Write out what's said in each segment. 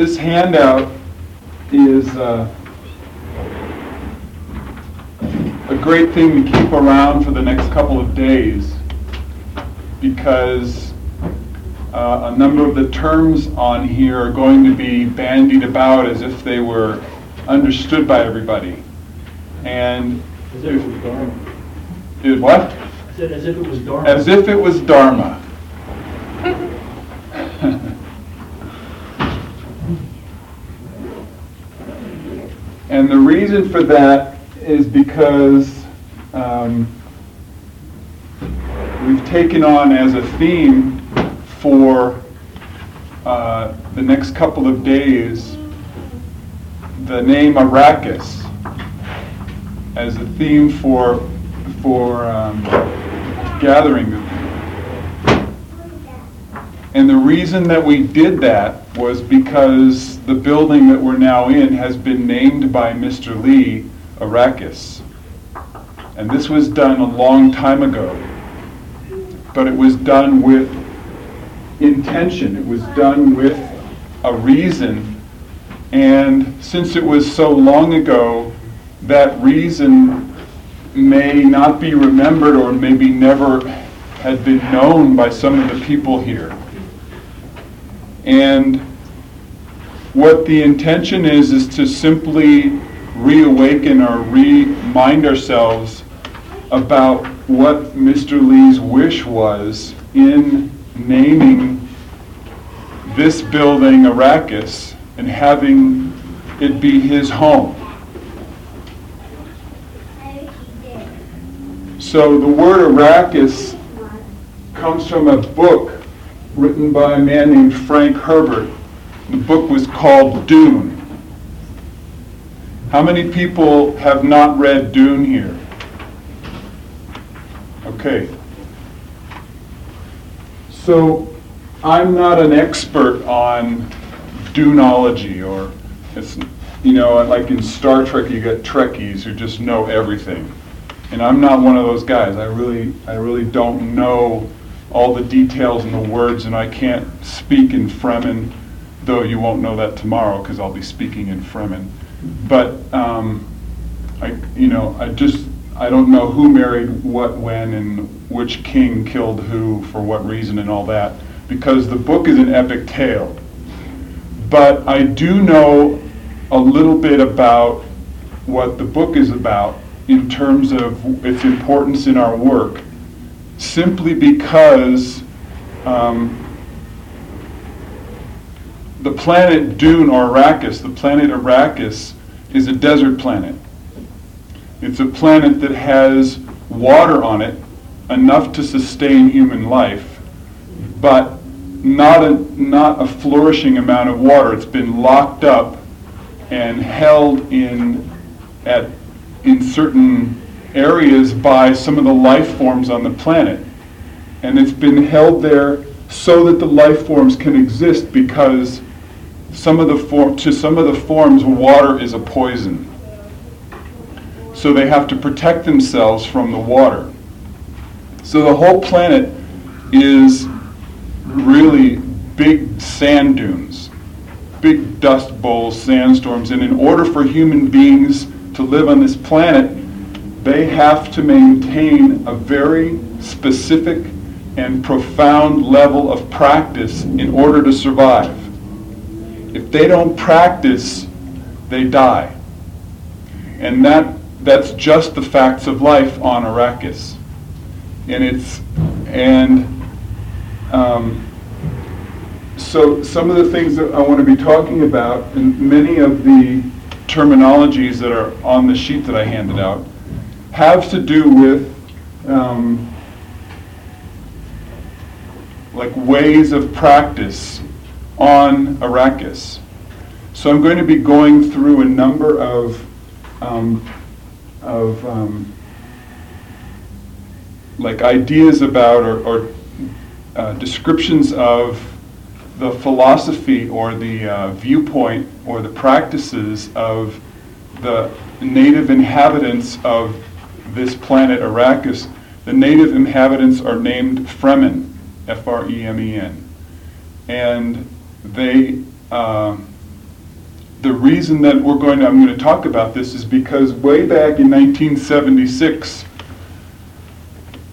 this handout is uh, a great thing to keep around for the next couple of days because uh, a number of the terms on here are going to be bandied about as if they were understood by everybody. And As if it was Dharma. is what? As if it was Dharma. As if it was Dharma. and the reason for that is because um, we've taken on as a theme for uh, the next couple of days the name Arrakis as a theme for for um, gathering. And the reason that we did that was because the building that we're now in has been named by Mr. Lee Arrakis. And this was done a long time ago. But it was done with intention. It was done with a reason. And since it was so long ago, that reason may not be remembered or maybe never had been known by some of the people here. And what the intention is, is to simply reawaken or remind ourselves about what Mr. Lee's wish was in naming this building Arrakis and having it be his home. So the word Arrakis comes from a book written by a man named Frank Herbert. The book was called Dune. How many people have not read Dune here? Okay. So I'm not an expert on Duneology or it's you know like in Star Trek you get Trekkies who just know everything. And I'm not one of those guys. I really I really don't know all the details and the words and I can't speak in Fremen, though you won't know that tomorrow because I'll be speaking in Fremen. But um, I you know I just I don't know who married what when and which king killed who for what reason and all that because the book is an epic tale. But I do know a little bit about what the book is about in terms of its importance in our work, simply because um, the planet Dune or Arrakis, the planet Arrakis, is a desert planet. It's a planet that has water on it enough to sustain human life, but not a, not a flourishing amount of water. It's been locked up and held in at in certain areas by some of the life forms on the planet. And it's been held there so that the life forms can exist because some of the to some of the forms water is a poison. So they have to protect themselves from the water. So the whole planet is really big sand dunes, big dust bowls, sandstorms, and in order for human beings to live on this planet, they have to maintain a very specific and profound level of practice in order to survive. If they don't practice, they die. And that that's just the facts of life on Arrakis. And it's and um, so some of the things that I want to be talking about, and many of the terminologies that are on the sheet that I handed out, have to do with um, like ways of practice on Arrakis. So I'm going to be going through a number of um, of um, like ideas about or, or uh, descriptions of the philosophy or the uh, viewpoint or the practices of the native inhabitants of this planet Arrakis. The native inhabitants are named Fremen, F R E M E N. And they, uh, the reason that we're going to, I'm going to talk about this is because way back in 1976,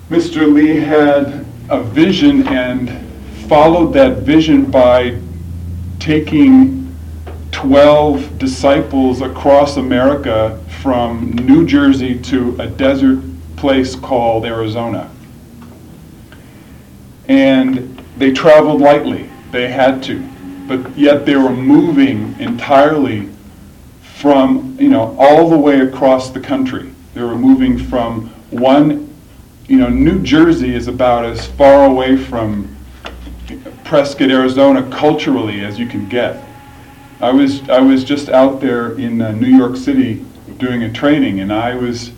Mr. Lee had a vision and followed that vision by taking 12 disciples across America from New Jersey to a desert place called Arizona. And they traveled lightly, they had to, but yet they were moving entirely from, you know, all the way across the country. They were moving from one, you know, New Jersey is about as far away from Prescott, Arizona culturally as you can get. I was, I was just out there in uh, New York City doing a training, and I was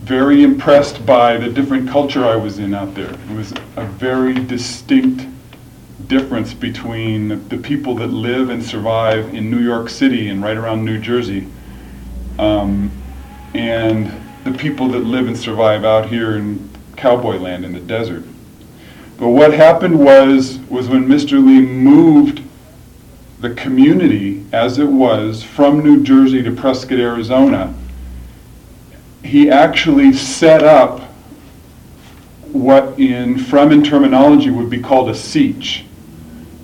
very impressed by the different culture I was in out there. It was a very distinct difference between the people that live and survive in New York City and right around New Jersey, um, and the people that live and survive out here in cowboy land in the desert. But what happened was, was when Mr. Lee moved the community as it was from New Jersey to Prescott, Arizona, he actually set up what in Fremen terminology would be called a sietch.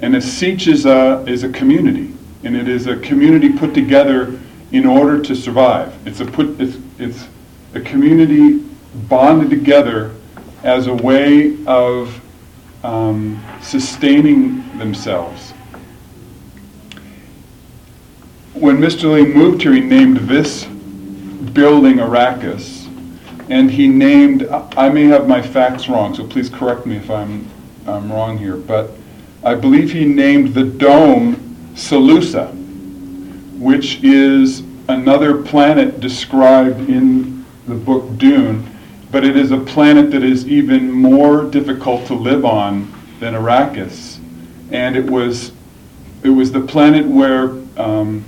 And a sietch is a, is a community, and it is a community put together in order to survive. It's a, put, it's, it's a community bonded together as a way of um, sustaining themselves. When Mr. Lee moved here, he named this building Arrakis, and he named, I may have my facts wrong, so please correct me if I'm, I'm wrong here, but I believe he named the dome Salusa, which is another planet described in the book Dune, but it is a planet that is even more difficult to live on than Arrakis. And it was, it was the planet where um,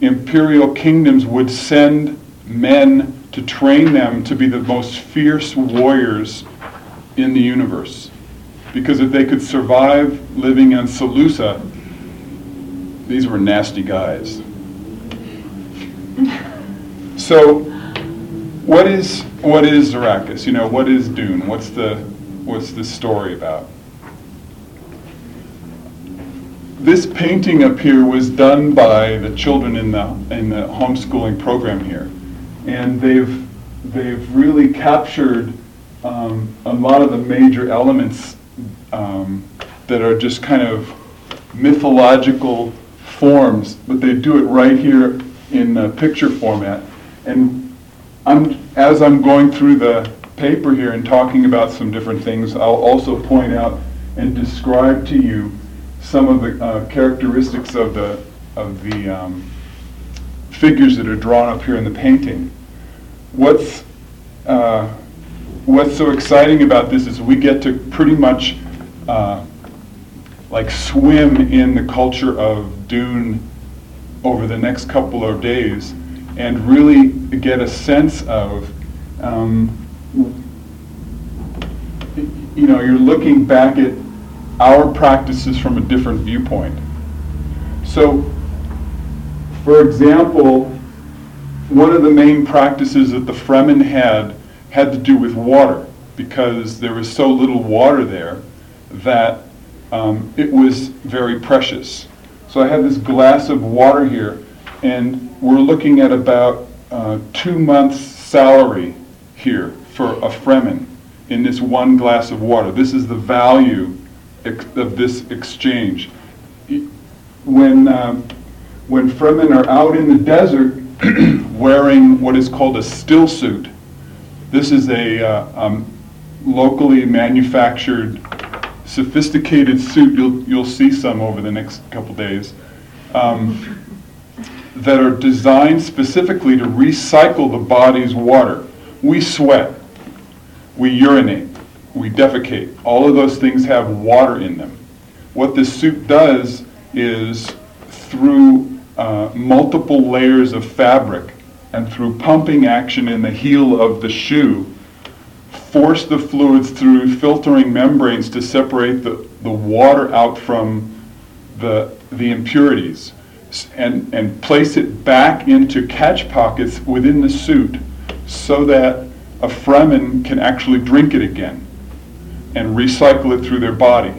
imperial kingdoms would send men to train them to be the most fierce warriors in the universe. Because if they could survive living on Salusa, these were nasty guys. So, what is what is Arrakis? You know, what is Dune? What's the what's the story about? This painting up here was done by the children in the in the homeschooling program here, and they've they've really captured um, a lot of the major elements um, that are just kind of mythological forms, but they do it right here in picture format. And I'm, as I'm going through the paper here and talking about some different things, I'll also point out and describe to you some of the uh, characteristics of the of the um, figures that are drawn up here in the painting. What's uh, what's so exciting about this is we get to pretty much uh, like swim in the culture of Dune over the next couple of days and really get a sense of um, you know you're looking back at our practices from a different viewpoint. So, for example, one of the main practices that the Fremen had had to do with water because there was so little water there that um, it was very precious. So I have this glass of water here, and we're looking at about uh, two months' salary here for a Fremen in this one glass of water. This is the value ex- of this exchange. When, um, when Fremen are out in the desert wearing what is called a still suit, this is a uh, um, locally manufactured, sophisticated suit. You'll, you'll see some over the next couple days. Um, that are designed specifically to recycle the body's water. We sweat, we urinate, we defecate. All of those things have water in them. What this suit does is through uh, multiple layers of fabric and through pumping action in the heel of the shoe, force the fluids through filtering membranes to separate the, the water out from the, the impurities. and, and place it back into catch pockets within the suit so that a Fremen can actually drink it again and recycle it through their body.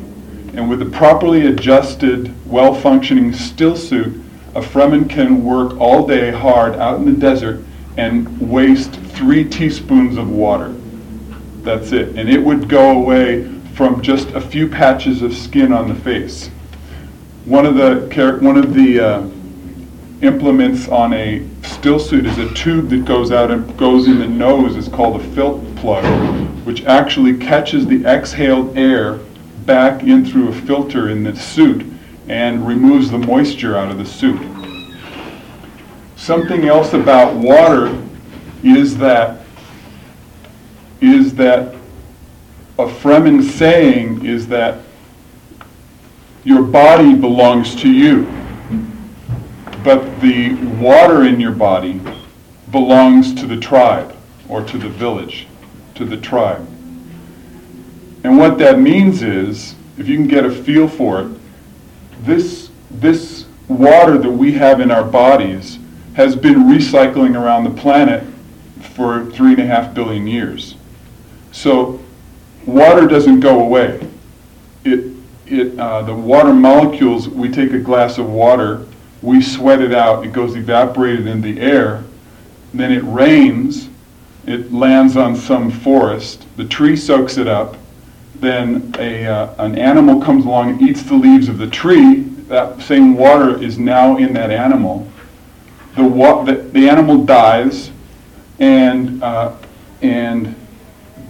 And with a properly adjusted, well-functioning still suit, a Fremen can work all day hard out in the desert and waste three teaspoons of water. That's it. And it would go away from just a few patches of skin on the face. One of the, one of the uh, implements on a still suit is a tube that goes out and goes in the nose. It's called a filt plug, which actually catches the exhaled air back in through a filter in the suit and removes the moisture out of the suit. Something else about water is that is that a Fremen saying is that your body belongs to you, but the water in your body belongs to the tribe or to the village, to the tribe. And what that means is, if you can get a feel for it, this, this water that we have in our bodies has been recycling around the planet for three and a half billion years. So water doesn't go away. It, it, uh, the water molecules, we take a glass of water, we sweat it out, it goes evaporated in the air, then it rains, it lands on some forest, the tree soaks it up, then a, uh, an animal comes along and eats the leaves of the tree, that same water is now in that animal. The, wa- the, the animal dies, and, uh, and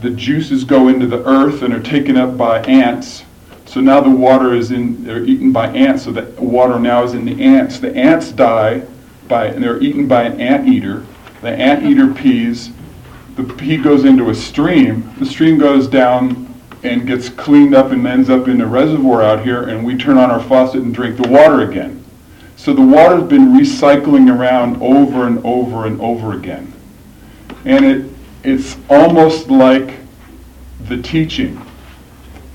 the juices go into the earth and are taken up by ants. So now the water is in, they're eaten by ants, so the water now is in the ants. The ants die by, and they're eaten by an ant eater. The ant eater pees, the pee goes into a stream, the stream goes down and gets cleaned up and ends up in a reservoir out here, and we turn on our faucet and drink the water again. So the water's been recycling around over and over and over again. And it, it's almost like the teaching.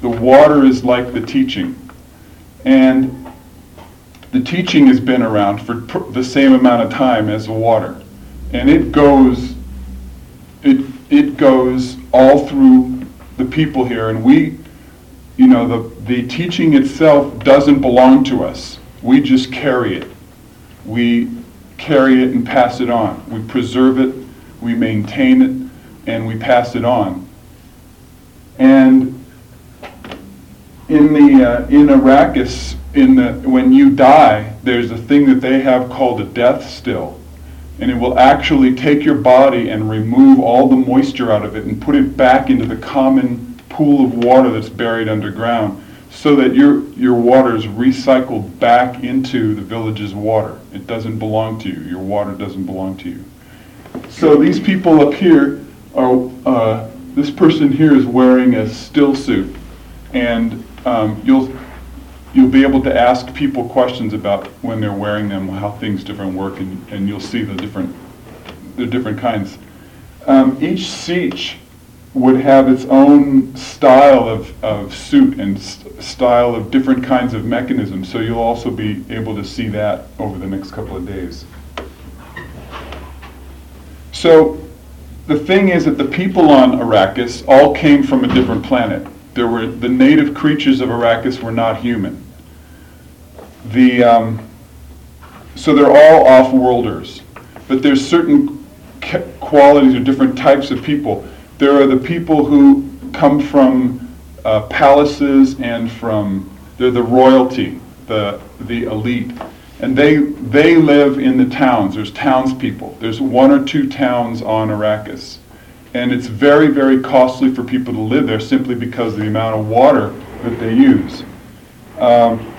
The water is like the teaching. And the teaching has been around for pr- the same amount of time as the water. And it goes, it, it goes all through the people here. And we, you know, the, the teaching itself doesn't belong to us. We just carry it. We carry it and pass it on. We preserve it, we maintain it, and we pass it on. And in the uh, in Arrakis, in the when you die, there's a thing that they have called a death still, and it will actually take your body and remove all the moisture out of it and put it back into the common pool of water that's buried underground, so that your your water is recycled back into the village's water. It doesn't belong to you. Your water doesn't belong to you. So these people up here are. Uh, this person here is wearing a still suit, and um, you'll you'll be able to ask people questions about when they're wearing them, how things different work, and, and you'll see the different the different kinds. Um, each sietch would have its own style of, of suit and st- style of different kinds of mechanisms. So you'll also be able to see that over the next couple of days. So the thing is that the people on Arrakis all came from a different planet. There were the native creatures of Arrakis were not human. The um, so they're all off-worlders, but there's certain qualities or different types of people. There are the people who come from uh, palaces and from they're the royalty, the the elite, and they they live in the towns. There's townspeople. There's one or two towns on Arrakis, and it's very very costly for people to live there simply because of the amount of water that they use. Um,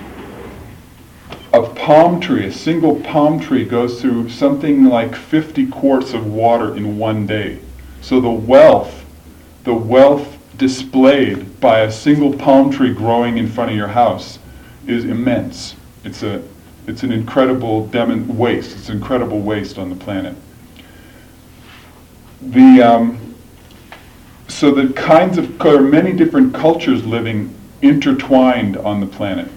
a palm tree, a single palm tree, goes through something like 50 quarts of water in one day. So the wealth, the wealth displayed by a single palm tree growing in front of your house is immense. It's a, it's an incredible waste. It's an incredible waste on the planet. The, um, so the kinds of, there are many different cultures living intertwined on the planet.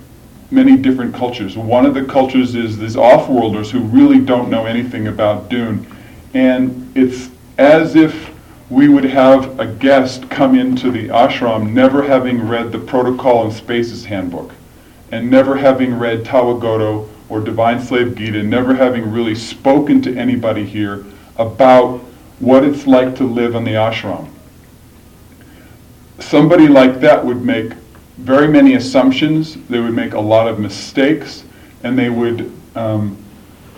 many different cultures. One of the cultures is these off-worlders who really don't know anything about Dune. And it's as if we would have a guest come into the ashram never having read the Protocol and Spaces Handbook, and never having read Tawagoto or Divine Slave Gita, never having really spoken to anybody here about what it's like to live in the ashram. Somebody like that would make very many assumptions, they would make a lot of mistakes, and they would um,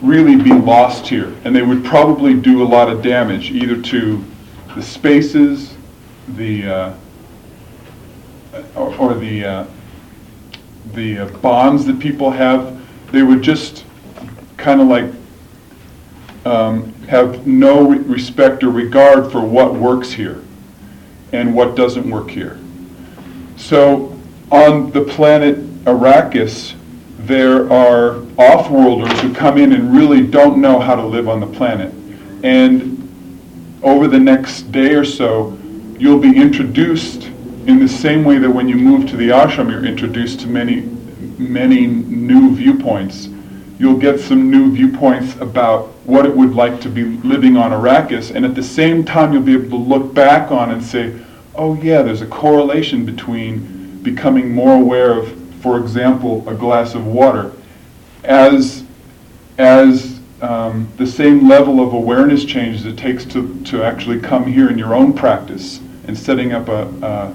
really be lost here. And they would probably do a lot of damage, either to the spaces, the, uh, or, or the, uh, the uh, bonds that people have. They would just kind of like um, have no re- respect or regard for what works here and what doesn't work here. So on the planet Arrakis, there are off-worlders who come in and really don't know how to live on the planet. And over the next day or so, you'll be introduced in the same way that when you move to the ashram, you're introduced to many, many new viewpoints. You'll get some new viewpoints about what it would like to be living on Arrakis, and at the same time, you'll be able to look back on and say, oh yeah, there's a correlation between becoming more aware of, for example, a glass of water, as, as um, the same level of awareness change as it takes to, to actually come here in your own practice and setting up a, uh,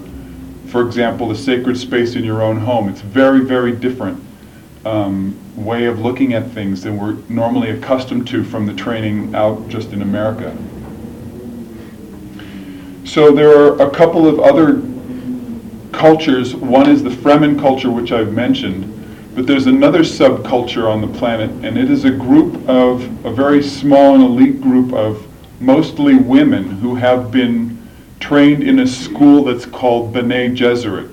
for example, a sacred space in your own home. It's very, very different um, way of looking at things than we're normally accustomed to from the training out just in America. So there are a couple of other cultures. One is the Fremen culture, which I've mentioned, but there's another subculture on the planet, and it is a group of, a very small and elite group of mostly women who have been trained in a school that's called Bene Gesserit.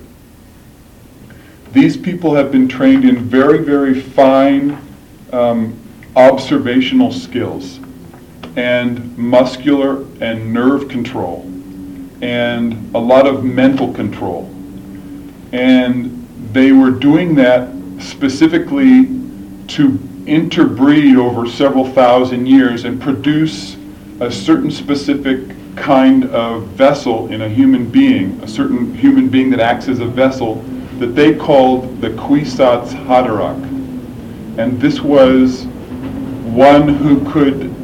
These people have been trained in very, very fine um, observational skills and muscular and nerve control and a lot of mental control. And they were doing that specifically to interbreed over several thousand years and produce a certain specific kind of vessel in a human being, a certain human being that acts as a vessel that they called the Kwisatz Haderach. And this was one who could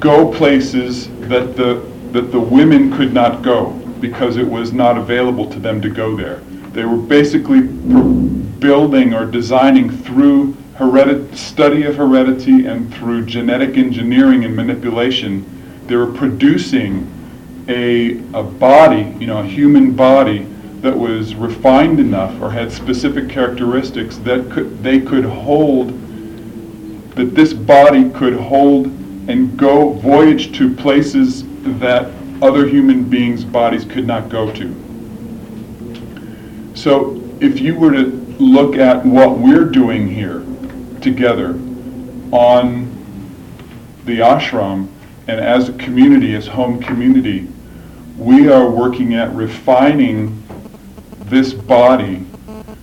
go places that the, that the women could not go because it was not available to them to go there. They were basically building or designing through heredit- study of heredity and through genetic engineering and manipulation. They were producing a, a body, you know, a human body that was refined enough or had specific characteristics that could, they could hold, that this body could hold and go voyage to places that other human beings' bodies could not go to. So if you were to look at what we're doing here together on the ashram and as a community, as home community, we are working at refining this body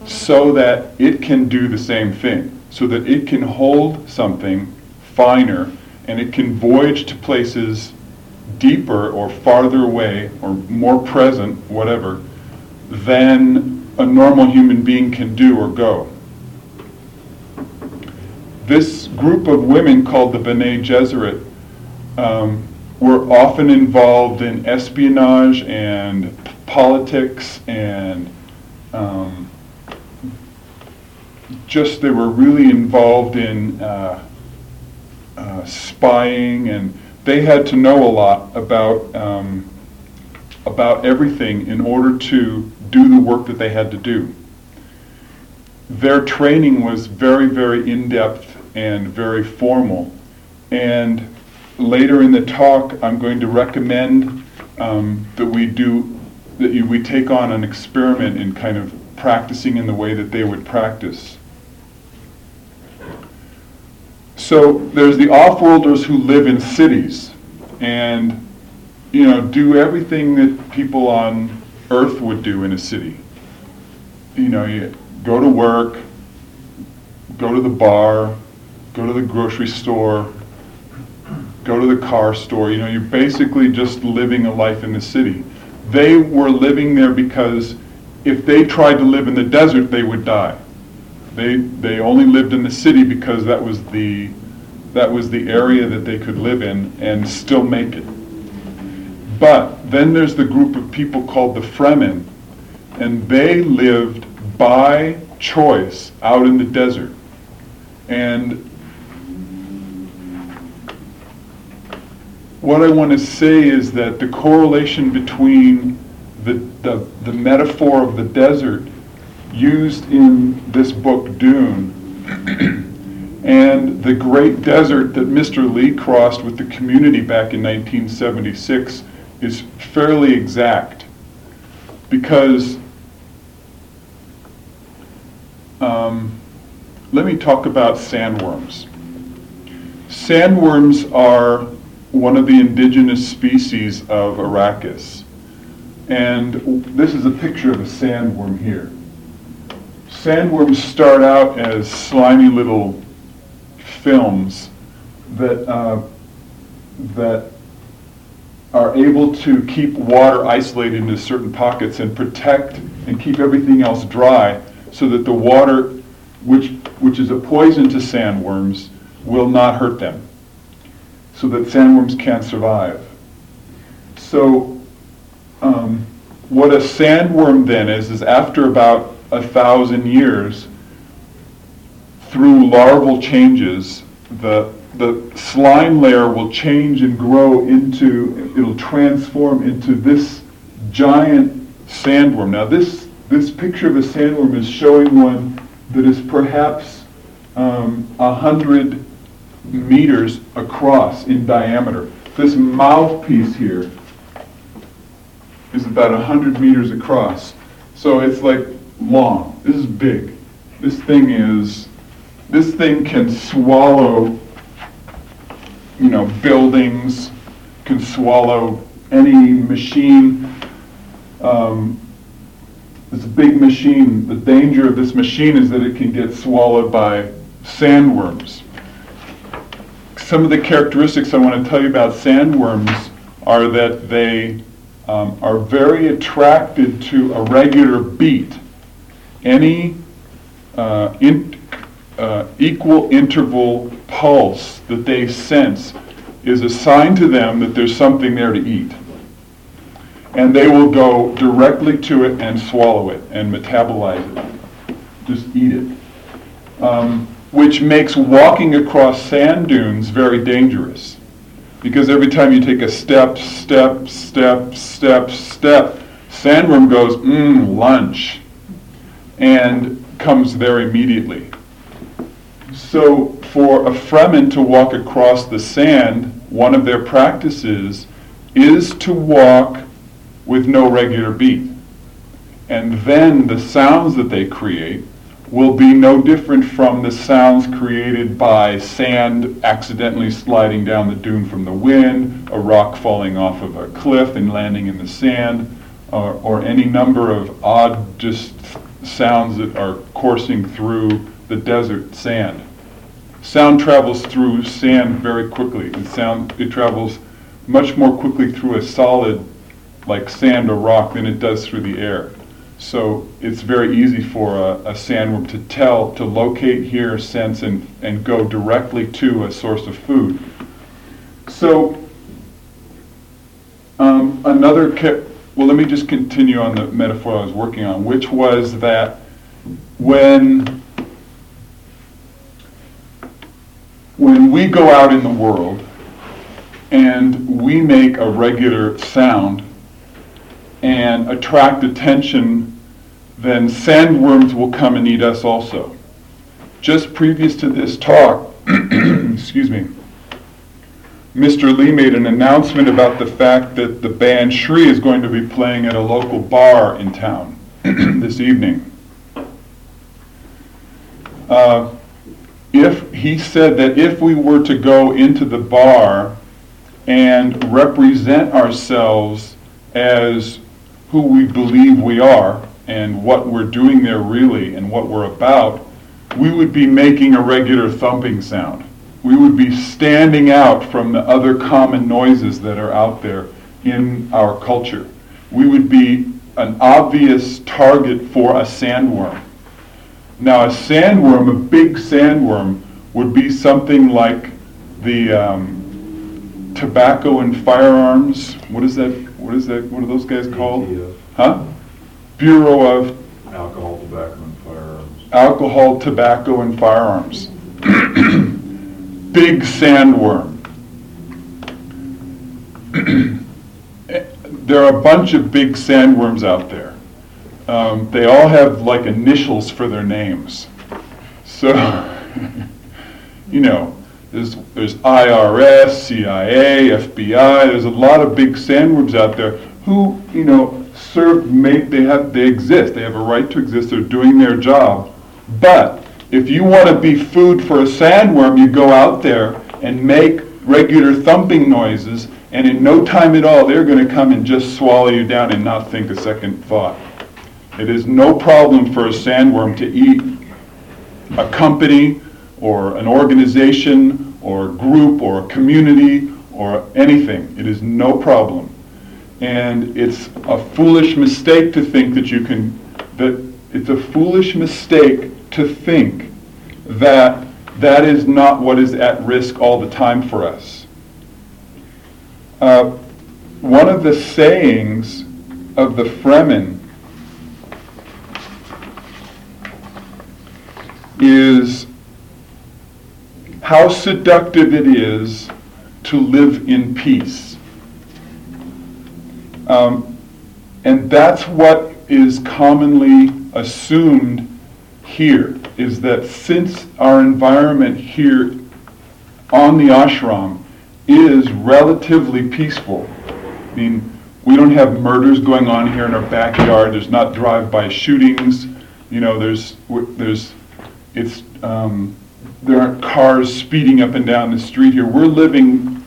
so that it can do the same thing, so that it can hold something finer and it can voyage to places deeper or farther away or more present, whatever, than a normal human being can do or go. This group of women called the Bene Gesserit um, were often involved in espionage and politics and um, just they were really involved in uh, uh, spying and they had to know a lot about um, about everything in order to do the work that they had to do. Their training was very, very in-depth and very formal. And later in the talk, I'm going to recommend um, that we do that you, we take on an experiment in kind of practicing in the way that they would practice. So there's the off-worlders who live in cities and you know do everything that people on Earth would do in a city. You know, you go to work, go to the bar, go to the grocery store, go to the car store. You know, you're basically just living a life in the city. They were living there because if they tried to live in the desert, they would die. They, they only lived in the city because that was the, that was the area that they could live in and still make it. But then there's the group of people called the Fremen, and they lived by choice out in the desert. And what I want to say is that the correlation between the, the, the metaphor of the desert used in this book, Dune, and the great desert that Mr. Lee crossed with the community back in 1976 is fairly exact. Because, um, let me talk about sandworms. Sandworms are one of the indigenous species of Arrakis. And this is a picture of a sandworm here. Sandworms start out as slimy little films that, uh, that are able to keep water isolated into certain pockets and protect and keep everything else dry so that the water, which, which is a poison to sandworms, will not hurt them so that sandworms can't survive. So um, what a sandworm then is, is after about a thousand years, through larval changes, the, the slime layer will change and grow into, it'll transform into this giant sandworm. Now this, this picture of a sandworm is showing one that is perhaps um, a um, hundred meters across in diameter. This mouthpiece here is about 100 meters across. So it's like long. This is big. This thing is, this thing can swallow, you know, buildings, can swallow any machine. Um, it's a big machine. The danger of this machine is that it can get swallowed by sandworms. Some of the characteristics I want to tell you about sandworms are that they um, are very attracted to a regular beat. Any uh, in, uh, equal interval pulse that they sense is a sign to them that there's something there to eat. And they will go directly to it and swallow it and metabolize it. Just eat it. Um, which makes walking across sand dunes very dangerous. Because every time you take a step, step, step, step, step, sandworm goes, mmm, lunch, and comes there immediately. So for a Fremen to walk across the sand, one of their practices is to walk with no regular beat. And then the sounds that they create will be no different from the sounds created by sand accidentally sliding down the dune from the wind, a rock falling off of a cliff and landing in the sand, or, or any number of odd just sounds that are coursing through the desert sand. Sound travels through sand very quickly. It, sound, it travels much more quickly through a solid like sand or rock than it does through the air. So it's very easy for a, a, sandworm to tell, to locate, hear, sense, and, and go directly to a source of food. So um, another, ca- well, let me just continue on the metaphor I was working on, which was that when when we go out in the world and we make a regular sound and attract attention then sandworms will come and eat us also. Just previous to this talk, excuse me, Mr. Lee made an announcement about the fact that the band Shri is going to be playing at a local bar in town this evening. Uh, if he said that if we were to go into the bar and represent ourselves as who we believe we are, and what we're doing there really and what we're about, we would be making a regular thumping sound. We would be standing out from the other common noises that are out there in our culture. We would be an obvious target for a sandworm. Now, a sandworm, a big sandworm, would be something like the um, tobacco and firearms. What is that? What is that? What are those guys called? Huh? Bureau of Alcohol, tobacco, and firearms. alcohol, tobacco, and firearms. Big sandworm. there are a bunch of big sandworms out there. Um, they all have like initials for their names. So, you know, there's, there's IRS, CIA, FBI, there's a lot of big sandworms out there who, you know, serve, they have, they exist, they have a right to exist, they're doing their job. But if you want to be food for a sandworm, you go out there and make regular thumping noises, and in no time at all, they're going to come and just swallow you down and not think a second thought. It is no problem for a sandworm to eat a company or an organization or a group or a community or anything. It is no problem. And it's a foolish mistake to think that you can, that it's a foolish mistake to think that that is not what is at risk all the time for us. Uh, one of the sayings of the Fremen is how seductive it is to live in peace. Um, and that's what is commonly assumed here, is that since our environment here on the ashram is relatively peaceful, I mean, we don't have murders going on here in our backyard, there's not drive-by shootings, you know, there's, there's, it's, um, there aren't cars speeding up and down the street here. We're living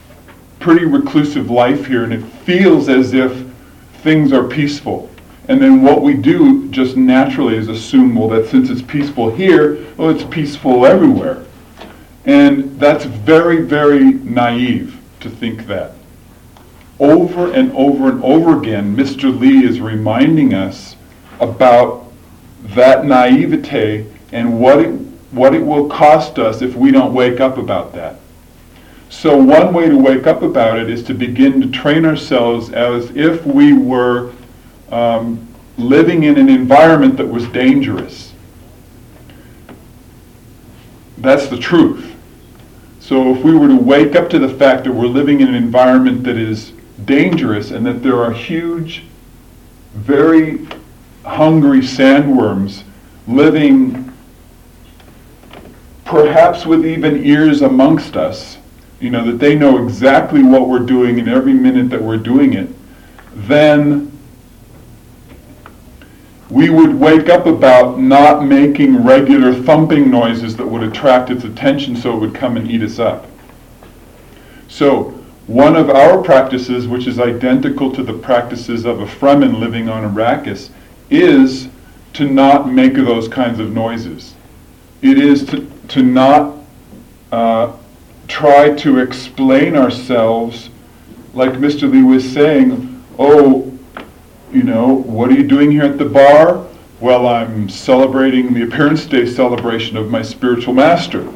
pretty reclusive life here, and it feels as if things are peaceful. And then what we do just naturally is assume, well, that since it's peaceful here, well, it's peaceful everywhere. And that's very, very naive to think that. Over and over and over again, Mr. Lee is reminding us about that naivete and what it, what it will cost us if we don't wake up about that. So one way to wake up about it is to begin to train ourselves as if we were um, living in an environment that was dangerous. That's the truth. So if we were to wake up to the fact that we're living in an environment that is dangerous and that there are huge, very hungry sandworms living perhaps with even ears amongst us, you know, that they know exactly what we're doing in every minute that we're doing it, then we would wake up about not making regular thumping noises that would attract its attention so it would come and eat us up. So, one of our practices, which is identical to the practices of a Fremen living on Arrakis, is to not make those kinds of noises. It is to, to not uh, try to explain ourselves, like Mr. Lee was saying, oh, you know, what are you doing here at the bar? Well, I'm celebrating the Appearance Day celebration of my spiritual master.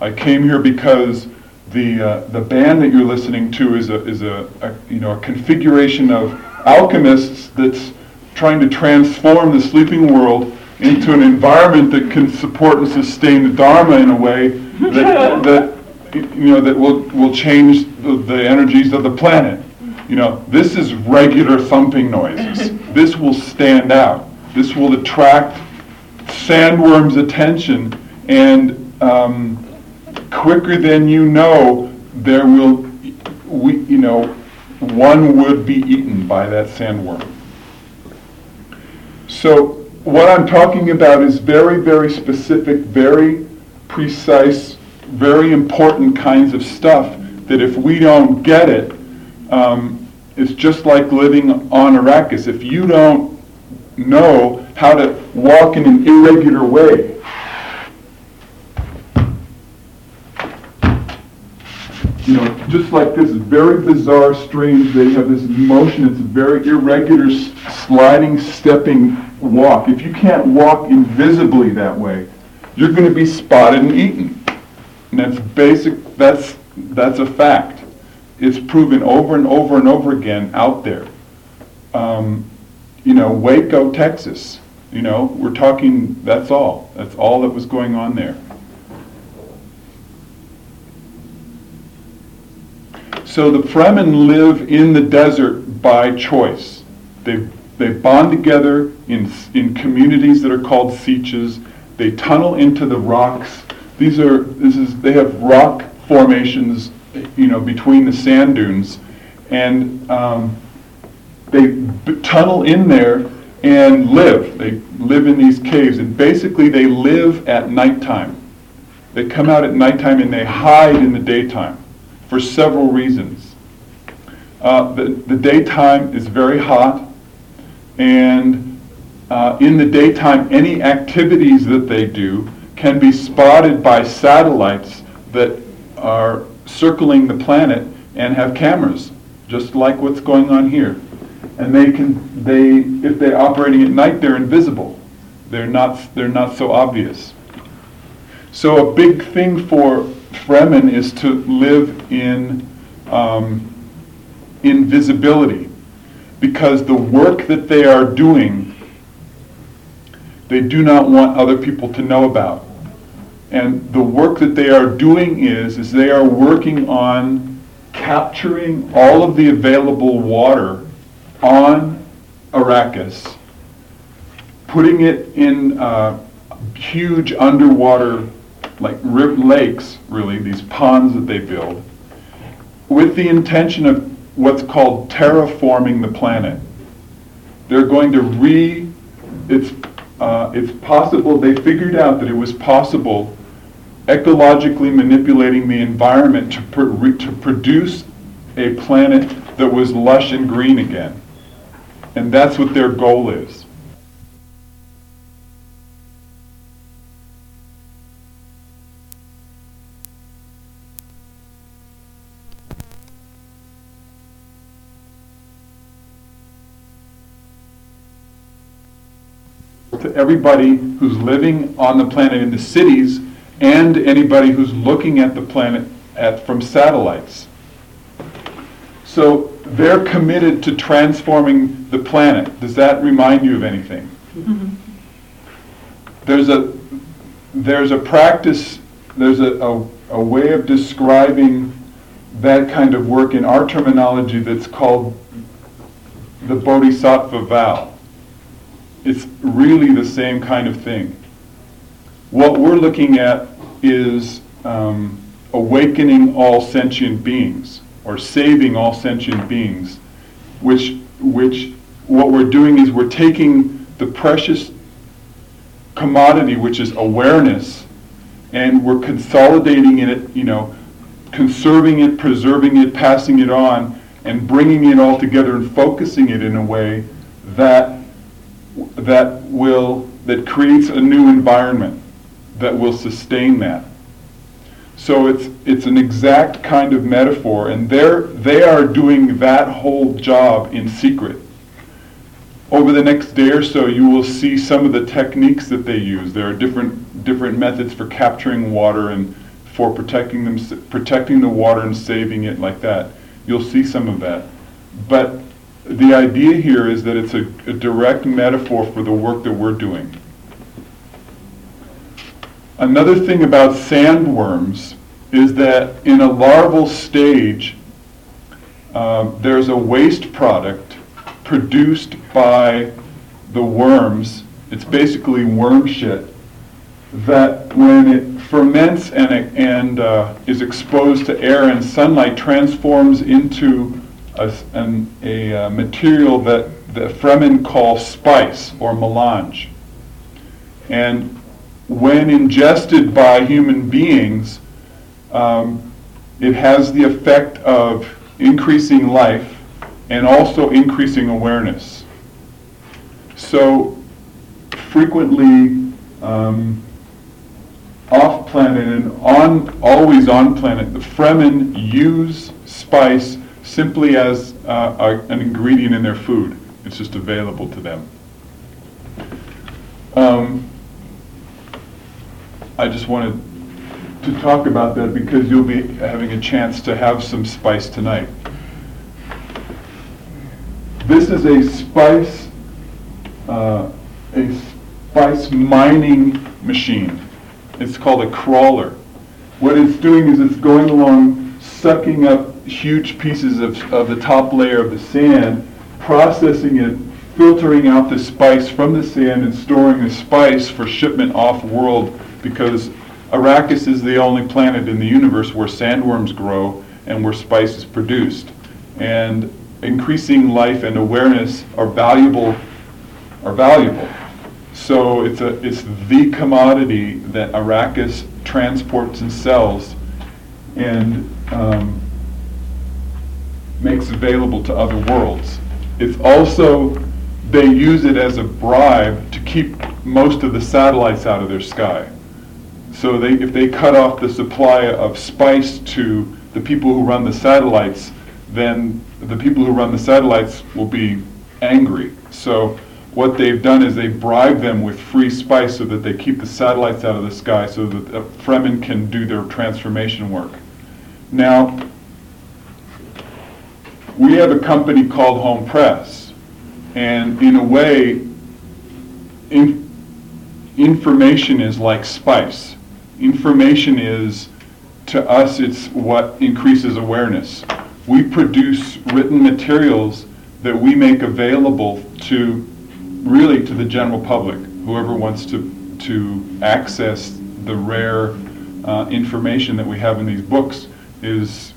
I came here because the uh, the band that you're listening to is a is a, a, you know a configuration of alchemists that's trying to transform the sleeping world into an environment that can support and sustain the Dharma in a way that, that you know that will will change the, the energies of the planet. You know, this is regular thumping noises. This will stand out. This will attract sandworms' attention, and um, quicker than you know, there will, we, you know, one would be eaten by that sandworm. So what I'm talking about is very, very specific, very precise, very important kinds of stuff that if we don't get it, um, it's just like living on Arrakis. If you don't know how to walk in an irregular way, you know, just like this very bizarre, strange, they have this motion, it's a very irregular, sliding, stepping walk. If you can't walk invisibly that way, you're gonna be spotted and eaten. And that's basic, that's, that's a fact. It's proven over and over and over again out there. Um, you know, Waco, Texas, you know, we're talking, that's all. That's all that was going on there. So the Fremen live in the desert by choice. They, they bond together in, in communities that are called sietches. They tunnel into the rocks. These are, this is, they have rock formations, you know, between the sand dunes. And um, they b- tunnel in there and live. They live in these caves. And basically, they live at nighttime. They come out at nighttime and they hide in the daytime for several reasons. Uh, the, the daytime is very hot, and uh, in the daytime, any activities that they do can be spotted by satellites that are circling the planet and have cameras, just like what's going on here. And they can, they, if they're operating at night, they're invisible. They're not, they're not so obvious. So a big thing for Fremen is to live in um, invisibility because the work that they are doing, they do not want other people to know about. And the work that they are doing is, is they are working on capturing all of the available water on Arrakis, putting it in uh, huge underwater like ri- lakes, really, these ponds that they build, with the intention of what's called terraforming the planet. They're going to re, it's, uh, it's possible, they figured out that it was possible ecologically manipulating the environment to, pr- to produce a planet that was lush and green again. And that's what their goal is. Everybody who's living on the planet in the cities and anybody who's looking at the planet at, from satellites. So they're committed to transforming the planet. Does that remind you of anything? Mm-hmm. There's a there's a practice, there's a, a, a way of describing that kind of work in our terminology that's called the Bodhisattva vow. It's really the same kind of thing. What we're looking at is um, awakening all sentient beings or saving all sentient beings, which, which what we're doing is we're taking the precious commodity, which is awareness, and we're consolidating it, you know, conserving it, preserving it, passing it on, and bringing it all together and focusing it in a way that that will that creates a new environment that will sustain that. So it's it's an exact kind of metaphor, and they're they are doing that whole job in secret. Over the next day or so, you will see some of the techniques that they use. There are different different methods for capturing water and for protecting them, protecting the water and saving it like that. You'll see some of that, but the idea here is that it's a, a direct metaphor for the work that we're doing. Another thing about sandworms is that in a larval stage, uh, there's a waste product produced by the worms. It's basically worm shit that when it ferments and, and uh, is exposed to air and sunlight transforms into a, an, a uh, material that the Fremen call spice or melange. And when ingested by human beings, um, it has the effect of increasing life and also increasing awareness. So frequently, um, off planet and on, always on planet, the Fremen use spice simply as uh, an ingredient in their food. It's just available to them. Um, I just wanted to talk about that because you'll be having a chance to have some spice tonight. This is a spice, uh, a spice mining machine. It's called a crawler. What it's doing is it's going along sucking up huge pieces of, of the top layer of the sand, processing it, filtering out the spice from the sand and storing the spice for shipment off-world because Arrakis is the only planet in the universe where sandworms grow and where spice is produced. And increasing life and awareness are valuable, are valuable. So it's a, it's the commodity that Arrakis transports and sells and um, makes available to other worlds. It's also, they use it as a bribe to keep most of the satellites out of their sky. So they, if they cut off the supply of spice to the people who run the satellites, then the people who run the satellites will be angry. So what they've done is they bribe them with free spice so that they keep the satellites out of the sky so that the Fremen can do their transformation work. Now, we have a company called Hohm Press, and in a way, in, information is like spice. Information is, to us, it's what increases awareness. We produce written materials that we make available to, really, to the general public, whoever wants to, to access the rare uh, information that we have in these books is,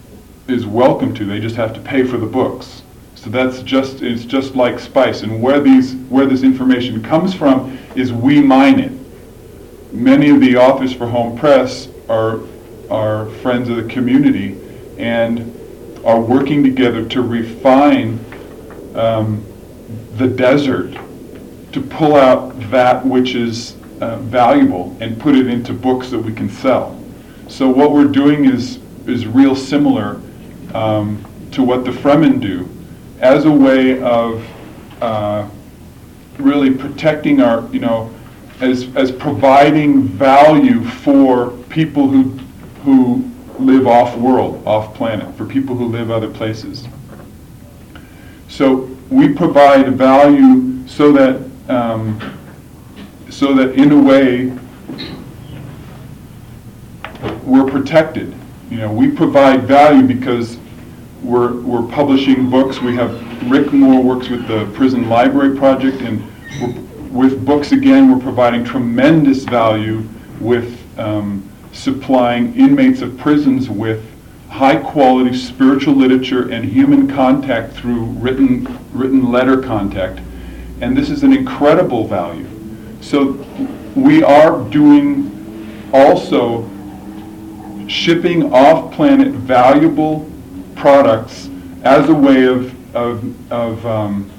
is welcome to. They just have to pay for the books. So that's just, it's just like spice. And where these, where this information comes from is we mine it. Many of the authors for Hohm Press are, are friends of the community and are working together to refine um, the desert to pull out that which is uh, valuable and put it into books that we can sell. So what we're doing is is real similar um, to what the Fremen do, as a way of uh, really protecting our, you know, as as providing value for people who who live off world, off planet, for people who live other places. So we provide value so that um, so that in a way we're protected. You know, we provide value because we're, we're publishing books. We have Rick Moore works with the Prison Library Project, and with books again, we're providing tremendous value with um, supplying inmates of prisons with high-quality spiritual literature and human contact through written written letter contact, and this is an incredible value. So we are doing also shipping off-planet valuable products as a way of, of, of um,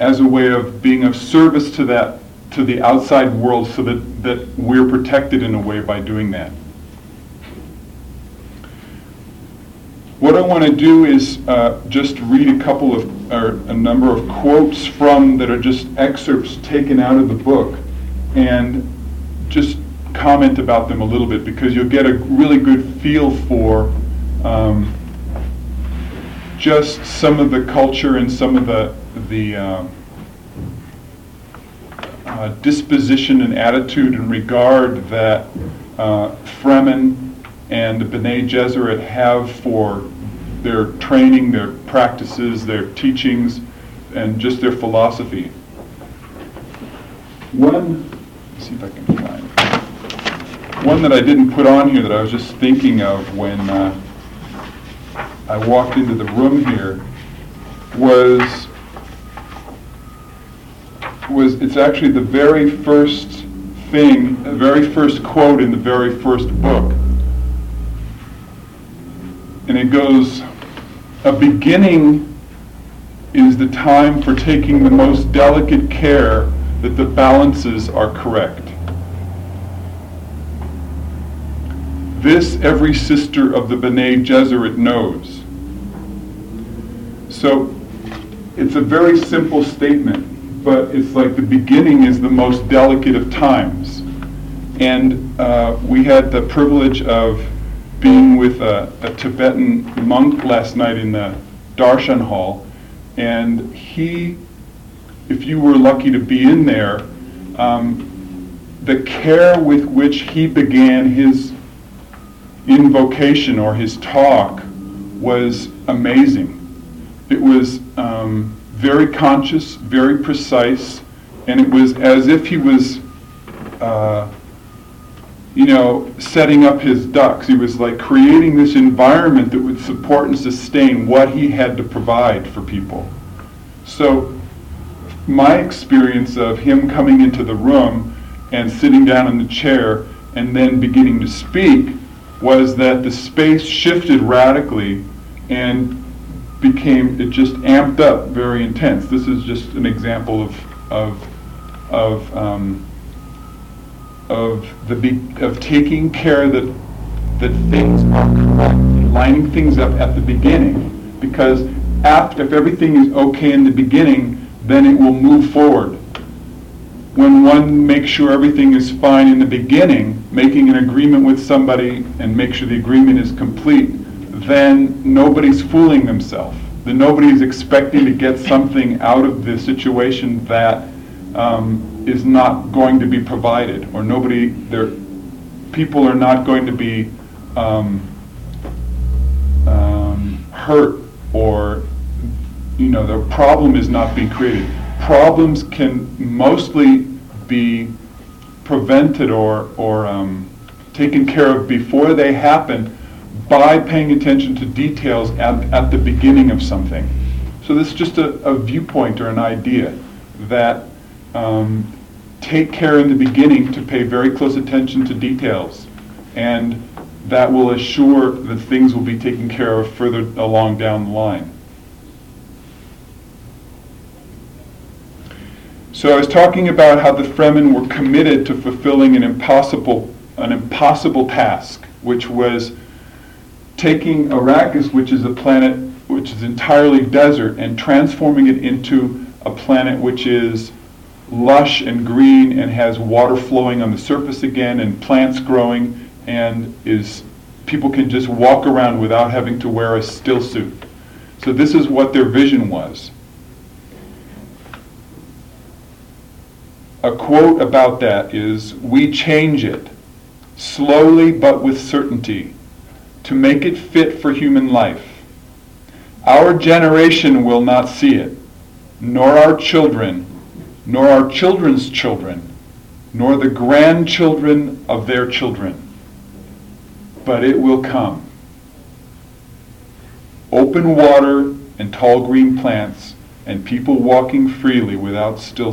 as a way of being of service to that to the outside world so that, that we're protected in a way by doing that. What I want to do is uh, just read a couple of, or a number of quotes from that are just excerpts taken out of the book and just comment about them a little bit because you'll get a really good feel for um, just some of the culture and some of the the uh, uh, disposition and attitude and regard that uh, Fremen and Bene Gesserit have for their training, their practices, their teachings, and just their philosophy. One, see if I can find. One that I didn't put on here that I was just thinking of when uh, I walked into the room here was was it's actually the very first thing, the very first quote in the very first book. And it goes, a beginning is the time for taking the most delicate care that the balances are correct. This every sister of the Bene Gesserit knows. So it's a very simple statement, but it's like the beginning is the most delicate of times. And uh, we had the privilege of being with a, a Tibetan monk last night in the Darshan Hall, and he, if you were lucky to be in there, um, the care with which he began his invocation or his talk was amazing. It was um, very conscious, very precise, and it was as if he was, uh, you know, setting up his ducks. He was like creating this environment that would support and sustain what he had to provide for people. So, my experience of him coming into the room and sitting down in the chair and then beginning to speak was that the space shifted radically and became it just amped up very intense. This is just an example of of of um, of the be- of taking care that that things are correct, lining things up at the beginning, because after if everything is okay in the beginning, then it will move forward. When one makes sure everything is fine in the beginning, making an agreement with somebody and make sure the agreement is complete, then nobody's fooling themselves. Then nobody is expecting to get something out of the situation that um, is not going to be provided, or nobody, there, people are not going to be um, um, hurt, or you know, the problem is not being created. Problems can mostly be prevented or or um, taken care of before they happen by paying attention to details at, at the beginning of something. So this is just a, a viewpoint or an idea that um, take care in the beginning to pay very close attention to details. And that will assure that things will be taken care of further along down the line. So I was talking about how the Fremen were committed to fulfilling an impossible, an impossible task, which was taking Arrakis, which is a planet which is entirely desert, and transforming it into a planet which is lush and green and has water flowing on the surface again and plants growing and is people can just walk around without having to wear a still suit. So this is what their vision was. A quote about that is, we change it, slowly but with certainty, to make it fit for human life. Our generation will not see it, nor our children, nor our children's children, nor the grandchildren of their children. But it will come. Open water and tall green plants, and people walking freely without still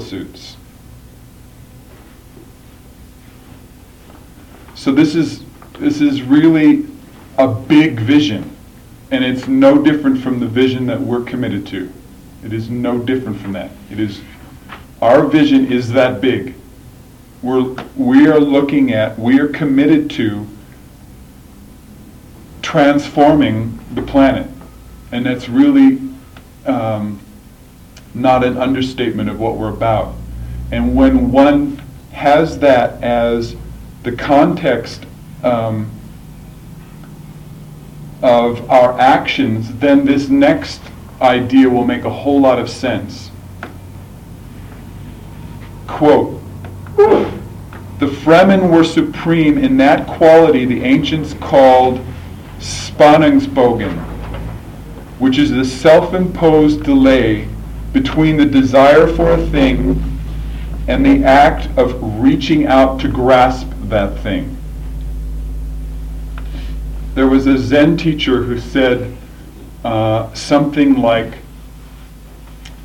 So this is this is really a big vision, and it's no different from the vision that we're committed to. It is no different from that. It is our vision is that big. We're we are looking at we are committed to transforming the planet, and that's really um, not an understatement of what we're about. And when one has that as the context um, of our actions, then this next idea will make a whole lot of sense. Quote, the Fremen were supreme in that quality the ancients called Spannungsbogen, which is the self-imposed delay between the desire for a thing and the act of reaching out to grasp that thing. There was a Zen teacher who said uh, something like,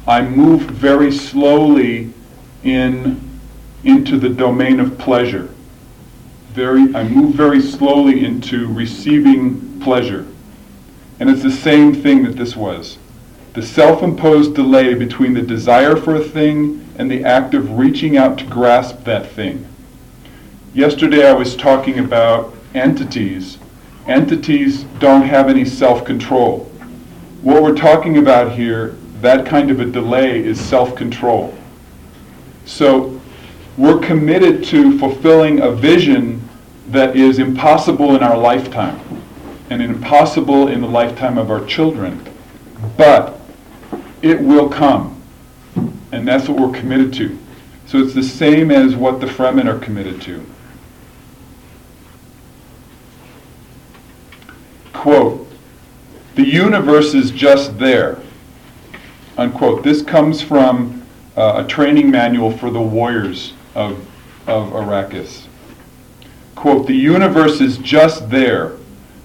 I move very slowly in, into the domain of pleasure. Very, I move very slowly into receiving pleasure. And it's the same thing that this was. The self imposed delay between the desire for a thing and the act of reaching out to grasp that thing. Yesterday I was talking about entities, entities don't have any self-control. What we're talking about here, that kind of a delay is self-control. So we're committed to fulfilling a vision that is impossible in our lifetime and impossible in the lifetime of our children. But it will come. And that's what we're committed to. So it's the same as what the Fremen are committed to. Quote, the universe is just there. Unquote. This comes from uh, a training manual for the warriors of, of Arrakis. Quote, the universe is just there.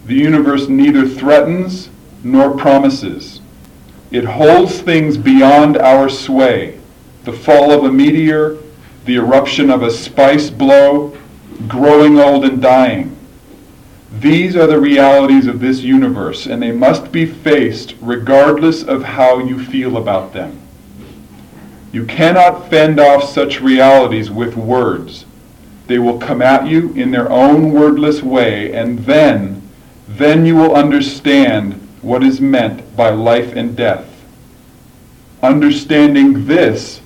The universe neither threatens nor promises. It holds things beyond our sway. The fall of a meteor, the eruption of a spice blow, growing old and dying. These are the realities of this universe, and they must be faced regardless of how you feel about them. You cannot fend off such realities with words. They will come at you in their own wordless way, and then, then you will understand what is meant by life and death. Understanding this,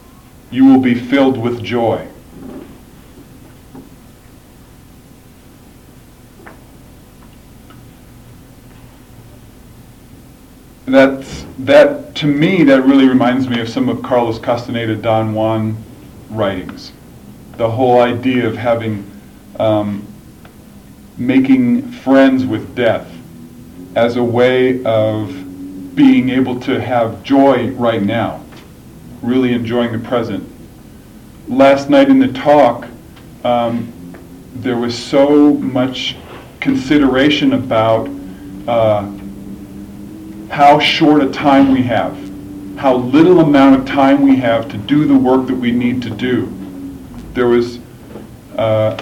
you will be filled with joy. That's, that, to me, that really reminds me of some of Carlos Castaneda Don Juan writings. The whole idea of having, um, making friends with death as a way of being able to have joy right now, really enjoying the present. Last night in the talk, um, there was so much consideration about uh, how short a time we have, how little amount of time we have to do the work that we need to do. There was, uh,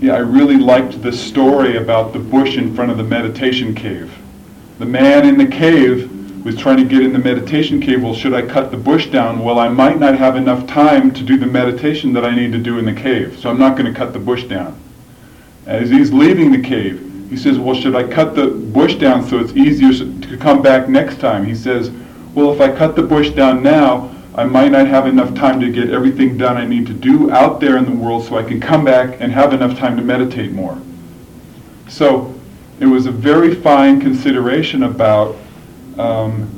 yeah, I really liked the story about the bush in front of the meditation cave. The man in the cave was trying to get in the meditation cave. Well, should I cut the bush down? Well, I might not have enough time to do the meditation that I need to do in the cave, so I'm not going to cut the bush down. As he's leaving the cave, he says, well, should I cut the bush down so it's easier to come back next time? He says, well, if I cut the bush down now, I might not have enough time to get everything done I need to do out there in the world so I can come back and have enough time to meditate more. So it was a very fine consideration about um,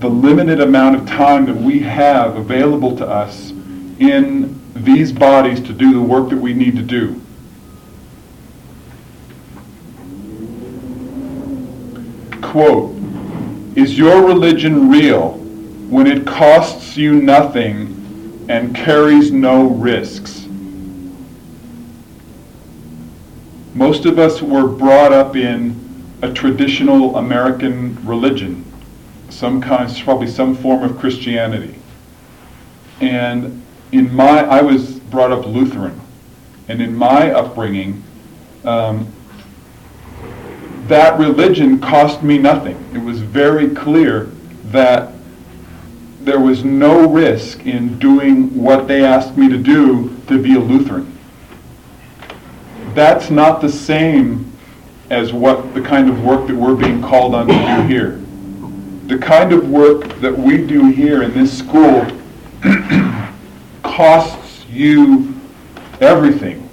the limited amount of time that we have available to us in these bodies to do the work that we need to do. Quote, is your religion real when it costs you nothing and carries no risks? Most of us were brought up in a traditional American religion, some kind, probably some form of Christianity. And in my, I was brought up Lutheran, and in my upbringing, um, that religion cost me nothing. It was very clear that there was no risk in doing what they asked me to do to be a Lutheran. That's not the same as what the kind of work that we're being called on to do here. The kind of work that we do here in this school costs you everything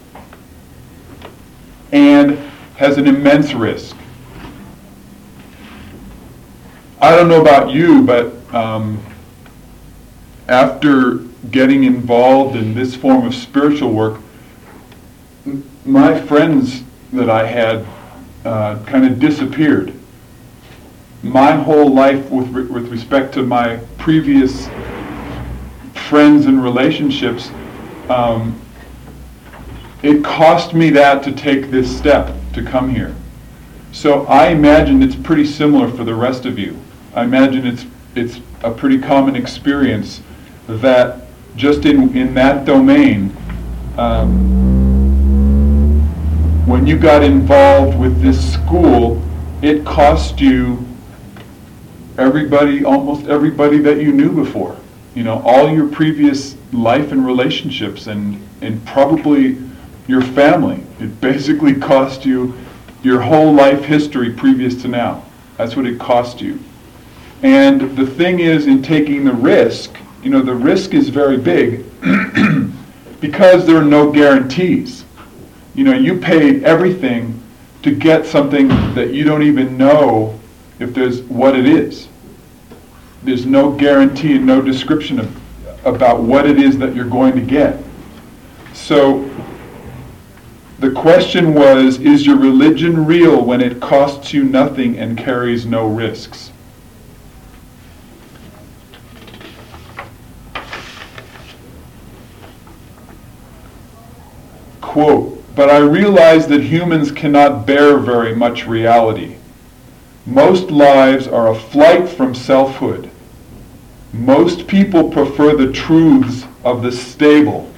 and has an immense risk. I don't know about you, but um, after getting involved in this form of spiritual work, my friends that I had uh, kind of disappeared. My whole life, with, re- with respect to my previous friends and relationships, um, it cost me that to take this step to come here. So I imagine it's pretty similar for the rest of you. I imagine it's it's a pretty common experience that just in in that domain, um, when you got involved with this school, it cost you everybody, almost everybody that you knew before. You know, all your previous life and relationships, and and probably your family. It basically cost you your whole life history previous to now. That's what it cost you. And the thing is, in taking the risk, you know, the risk is very big because there are no guarantees. You know, you paid everything to get something that you don't even know if there's what it is. There's no guarantee and no description of, about what it is that you're going to get. So the question was, is your religion real when it costs you nothing and carries no risks? Quote, but I realize that humans cannot bear very much reality. Most lives are a flight from selfhood. Most people prefer the truths of the stable.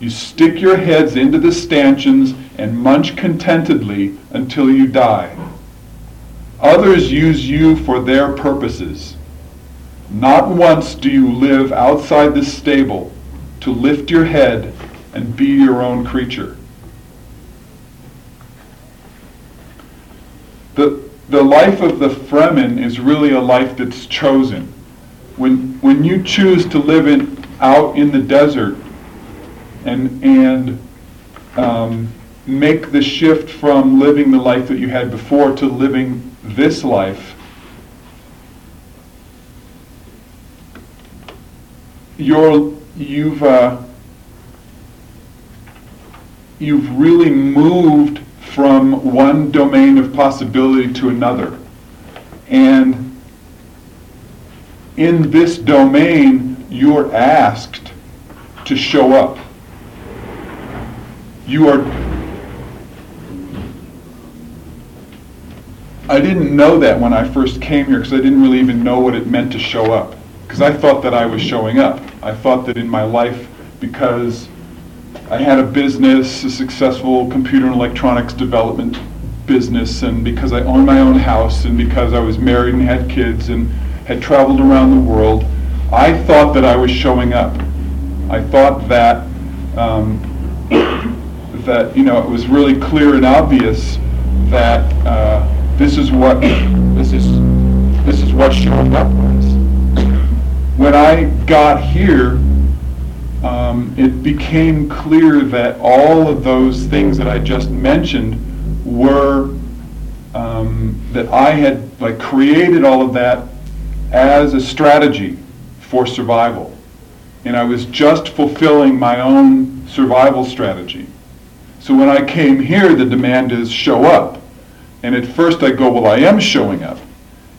You stick your heads into the stanchions and munch contentedly until you die. Others use you for their purposes. Not once do you live outside the stable to lift your head and be your own creature. The, the life of the Fremen is really a life that's chosen. When, when you choose to live in, out in the desert and, and um, make the shift from living the life that you had before to living this life, you're, you've, uh, you've really moved from one domain of possibility to another. And in this domain, you're asked to show up. You are. I didn't know that when I first came here because I didn't really even know what it meant to show up. Because I thought that I was showing up. I thought that in my life, because I had a business, a successful computer and electronics development business, and because I owned my own house, and because I was married and had kids and had traveled around the world, I thought that I was showing up. I thought that um, that you know it was really clear and obvious that uh, this is what this is this is what showing up was. When I got here, um, it became clear that all of those things that I just mentioned were um, that I had like created all of that as a strategy for survival, and I was just fulfilling my own survival strategy. So when I came here, the demand is show up, and at first I go, well, I am showing up,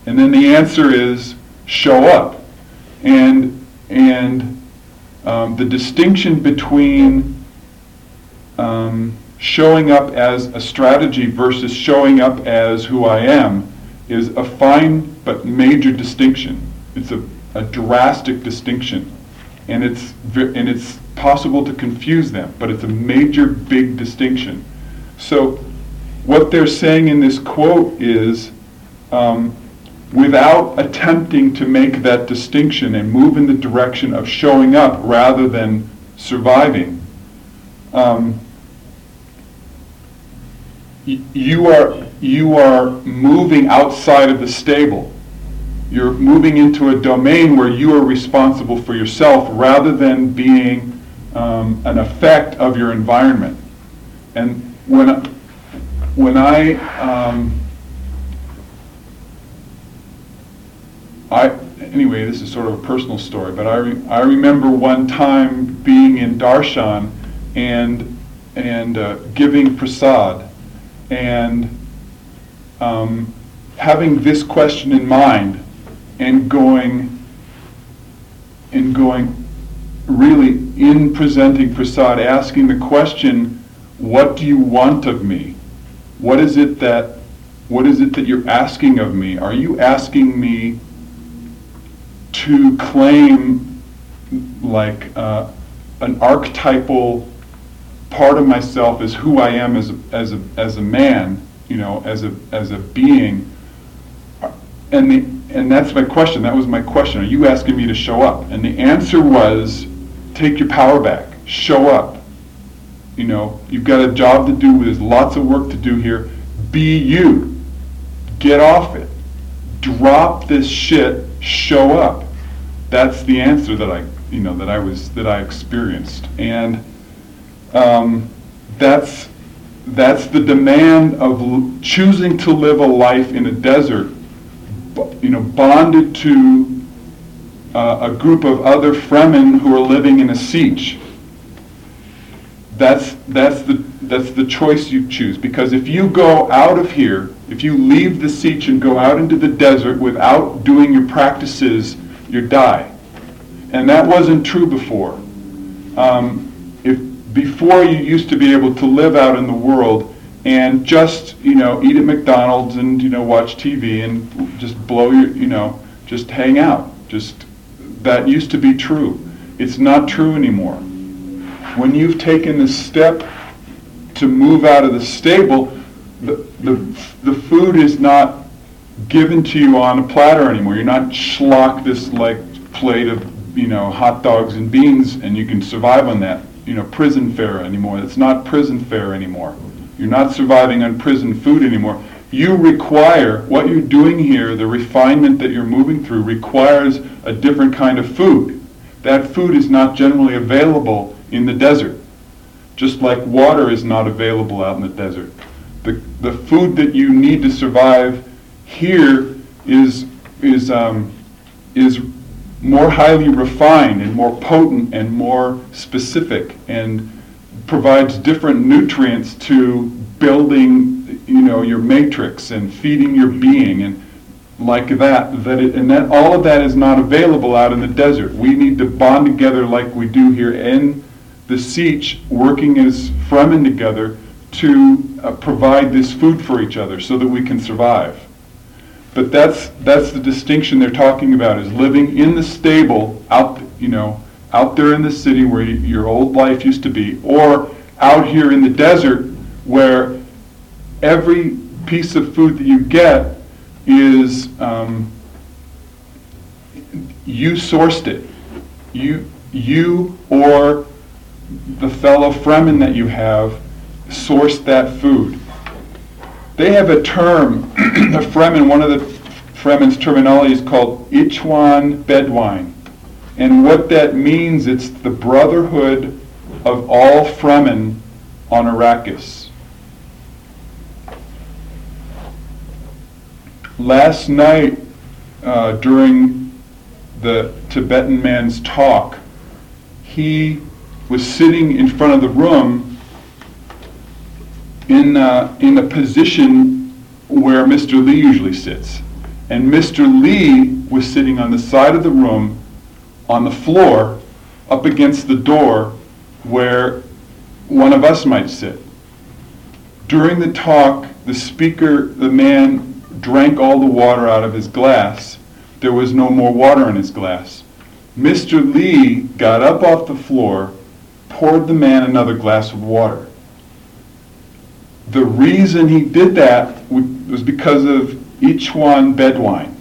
and then the answer is show up, and and um, the distinction between um, showing up as a strategy versus showing up as who I am is a fine but major distinction. It's a, a drastic distinction. And it's, and it's possible to confuse them, but it's a major, big distinction. So, what they're saying in this quote is um, without attempting to make that distinction and move in the direction of showing up rather than surviving, um, y- you are you are moving outside of the stable. You're moving into a domain where you are responsible for yourself rather than being um, an effect of your environment. And when when I um, I, anyway, this is sort of a personal story, but I, re, I remember one time being in Darshan and, and uh, giving prasad and um, having this question in mind and going and going really in presenting prasad asking the question what do you want of me? What is it that what is it that you're asking of me? Are you asking me to claim like uh, an archetypal part of myself is who I am as a, as a, as a man, you know, as a, as a being. And, the, and that's my question. That was my question. Are you asking me to show up? And the answer was take your power back, show up. you know, you've got a job to do, there's lots of work to do here. Be you. Get off it. Drop this shit, show up. That's the answer that I, you know, that I was, that I experienced. And um, that's, that's the demand of l- choosing to live a life in a desert, you know, bonded to uh, a group of other Fremen who are living in a sietch. That's, that's, the, that's the choice you choose. Because if you go out of here, if you leave the sietch and go out into the desert without doing your practices, you die. And that wasn't true before. Um, if before you used to be able to live out in the world and just you know eat at McDonald's and you know watch TV and just blow your you know just hang out. Just that used to be true. It's not true anymore. When you've taken the step to move out of the stable, the, the, the food is not given to you on a platter anymore. You're not schlock this like plate of you know hot dogs and beans and you can survive on that. You know prison fare anymore. It's not prison fare anymore. You're not surviving on prison food anymore. You require what you're doing here. The refinement that you're moving through requires a different kind of food. That food is not generally available in the desert, just like water is not available out in the desert. The, the food that you need to survive here is, is, um, is more highly refined and more potent and more specific and provides different nutrients to building you know your matrix and feeding your being and like that that it, and that all of that is not available out in the desert. We need to bond together like we do here in the sietch working as fremen together to uh, provide this food for each other so that we can survive. But that's that's the distinction they're talking about is living in the stable out you know out there in the city where y- your old life used to be or out here in the desert where every piece of food that you get is um, you sourced it. You you or the fellow fremen that you have sourced that food they have a term, a Fremen, one of the Fremen's terminology is called Ichwan Bedwine. And what that means, it's the brotherhood of all Fremen on Arrakis. Last night, uh, during the Tibetan man's talk, he was sitting in front of the room in, uh, in a position where Mr. Lee usually sits. And Mr. Lee was sitting on the side of the room on the floor up against the door where one of us might sit. During the talk, the speaker, the man, drank all the water out of his glass. There was no more water in his glass. Mr. Lee got up off the floor, poured the man another glass of water the reason he did that was because of Ichwan Bedwine,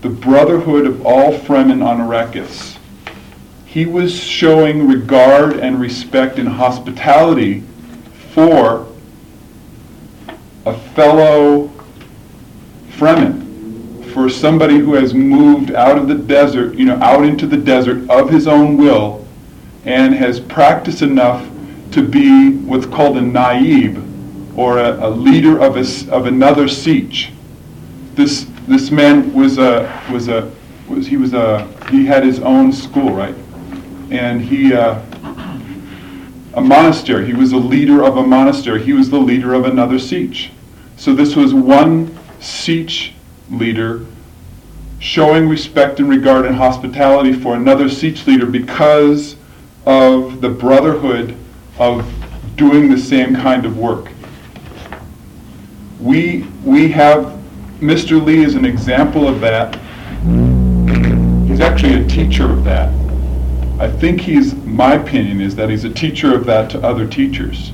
the brotherhood of all Fremen on Arrakis. He was showing regard and respect and hospitality for a fellow Fremen, for somebody who has moved out of the desert, you know, out into the desert of his own will, and has practiced enough to be what's called a naib, or a, a leader of, a, of another sietch. This, this man was a, was a, was, he was a, he had his own school, right? And he, uh, a monastery, he was a leader of a monastery. He was the leader of another sietch. So this was one sietch leader showing respect and regard and hospitality for another sietch leader because of the brotherhood of doing the same kind of work we we have Mr. Lee is an example of that. He's actually a teacher of that. I think he's my opinion is that he's a teacher of that to other teachers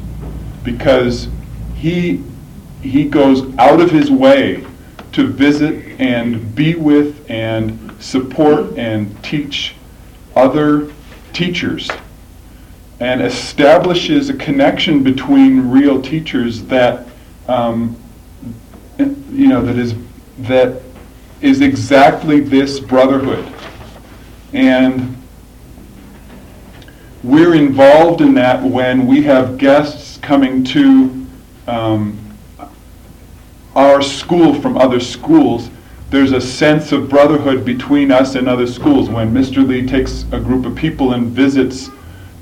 because he he goes out of his way to visit and be with and support and teach other teachers and establishes a connection between real teachers that um, you know that is that is exactly this brotherhood. And we're involved in that when we have guests coming to um, our school from other schools. There's a sense of brotherhood between us and other schools. When mr lee takes a group of people and visits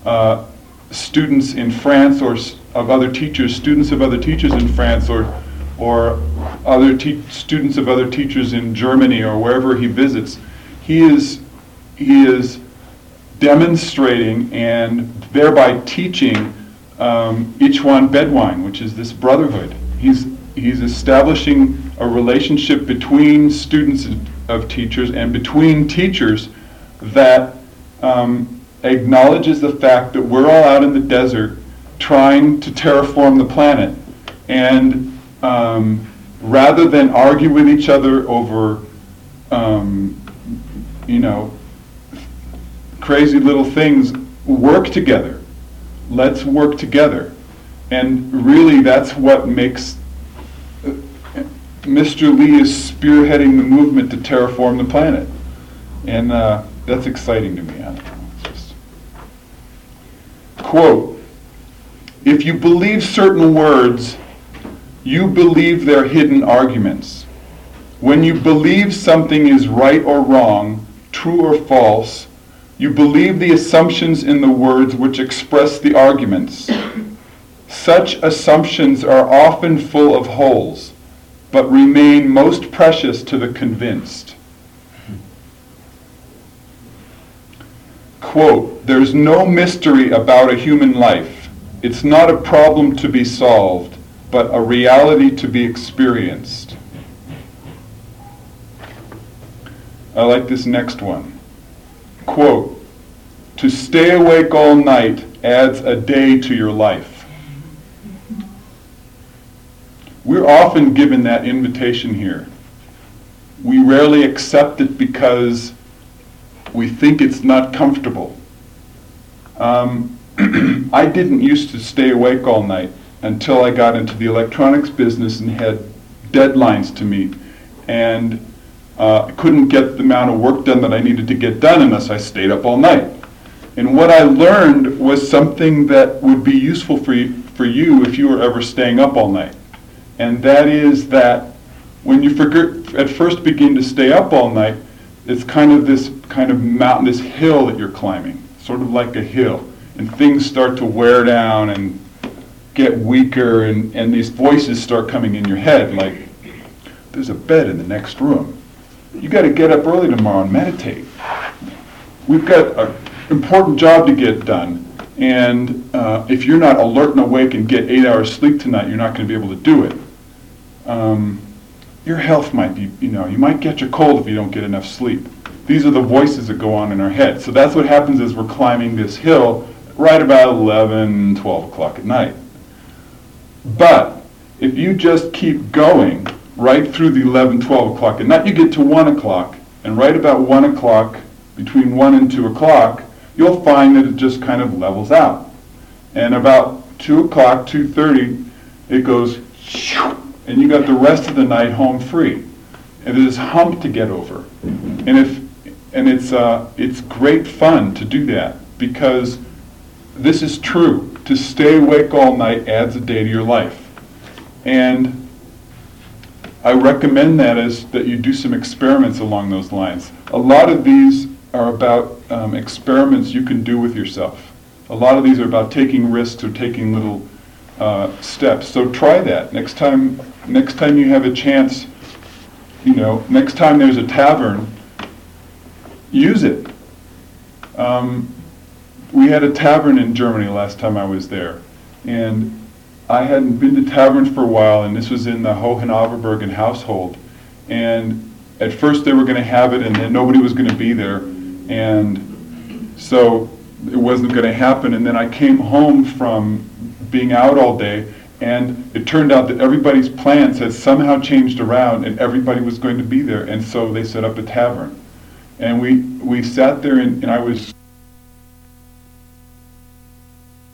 uh, students in France or of other teachers, students of other teachers in France or, or other te- students of other teachers in Germany or wherever he visits, he is, he is demonstrating and thereby teaching um, Ichwan Bedwine, which is this brotherhood. He's, he's establishing a relationship between students of, of teachers and between teachers that um, acknowledges the fact that we're all out in the desert trying to terraform the planet. And um, rather than argue with each other over, um, you know, crazy little things, work together. Let's work together. And really, that's what makes uh, Mr. Lee is spearheading the movement to terraform the planet. And uh, that's exciting to me. Know. Just- Quote, if you believe certain words, you believe their hidden arguments. When you believe something is right or wrong, true or false, you believe the assumptions in the words which express the arguments. Such assumptions are often full of holes, but remain most precious to the convinced. Quote, there's no mystery about a human life. It's not a problem to be solved, but a reality to be experienced. I like this next one. Quote, to stay awake all night adds a day to your life. We're often given that invitation here. We rarely accept it because we think it's not comfortable. Um, I didn't used to stay awake all night until I got into the electronics business and had deadlines to meet. And uh, I couldn't get the amount of work done that I needed to get done unless I stayed up all night. And what I learned was something that would be useful for you, for you if you were ever staying up all night. And that is that when you forget, at first begin to stay up all night, it's kind of this kind of mountain, this hill that you're climbing, sort of like a hill. And things start to wear down and get weaker, and, and these voices start coming in your head like, there's a bed in the next room. You got to get up early tomorrow and meditate. We've got an important job to get done. And uh, if you're not alert and awake and get eight hours sleep tonight, you're not going to be able to do it. Um, your health might be, you know, you might catch a cold if you don't get enough sleep. These are the voices that go on in our head. So that's what happens as we're climbing this hill right about 11, 12 o'clock at night. But if you just keep going right through the 11, 12 o'clock at night, you get to 1 o'clock, and right about 1 o'clock, between 1 and 2 o'clock, you'll find that it just kind of levels out. And about 2 o'clock, 2.30, it goes, and you got the rest of the night home free. And there's this hump to get over. And if and it's uh, it's great fun to do that because this is true. To stay awake all night adds a day to your life. And I recommend that is that you do some experiments along those lines. A lot of these are about um, experiments you can do with yourself. A lot of these are about taking risks or taking little uh, steps. So try that next time. Next time you have a chance, you know, next time there's a tavern, use it. Um, we had a tavern in Germany last time I was there, and I hadn't been to taverns for a while, and this was in the Hohenhaberbergen household. And at first they were going to have it, and then nobody was going to be there, and so it wasn't going to happen. And then I came home from being out all day, and it turned out that everybody's plans had somehow changed around, and everybody was going to be there, and so they set up a tavern. And we, we sat there, and, and I was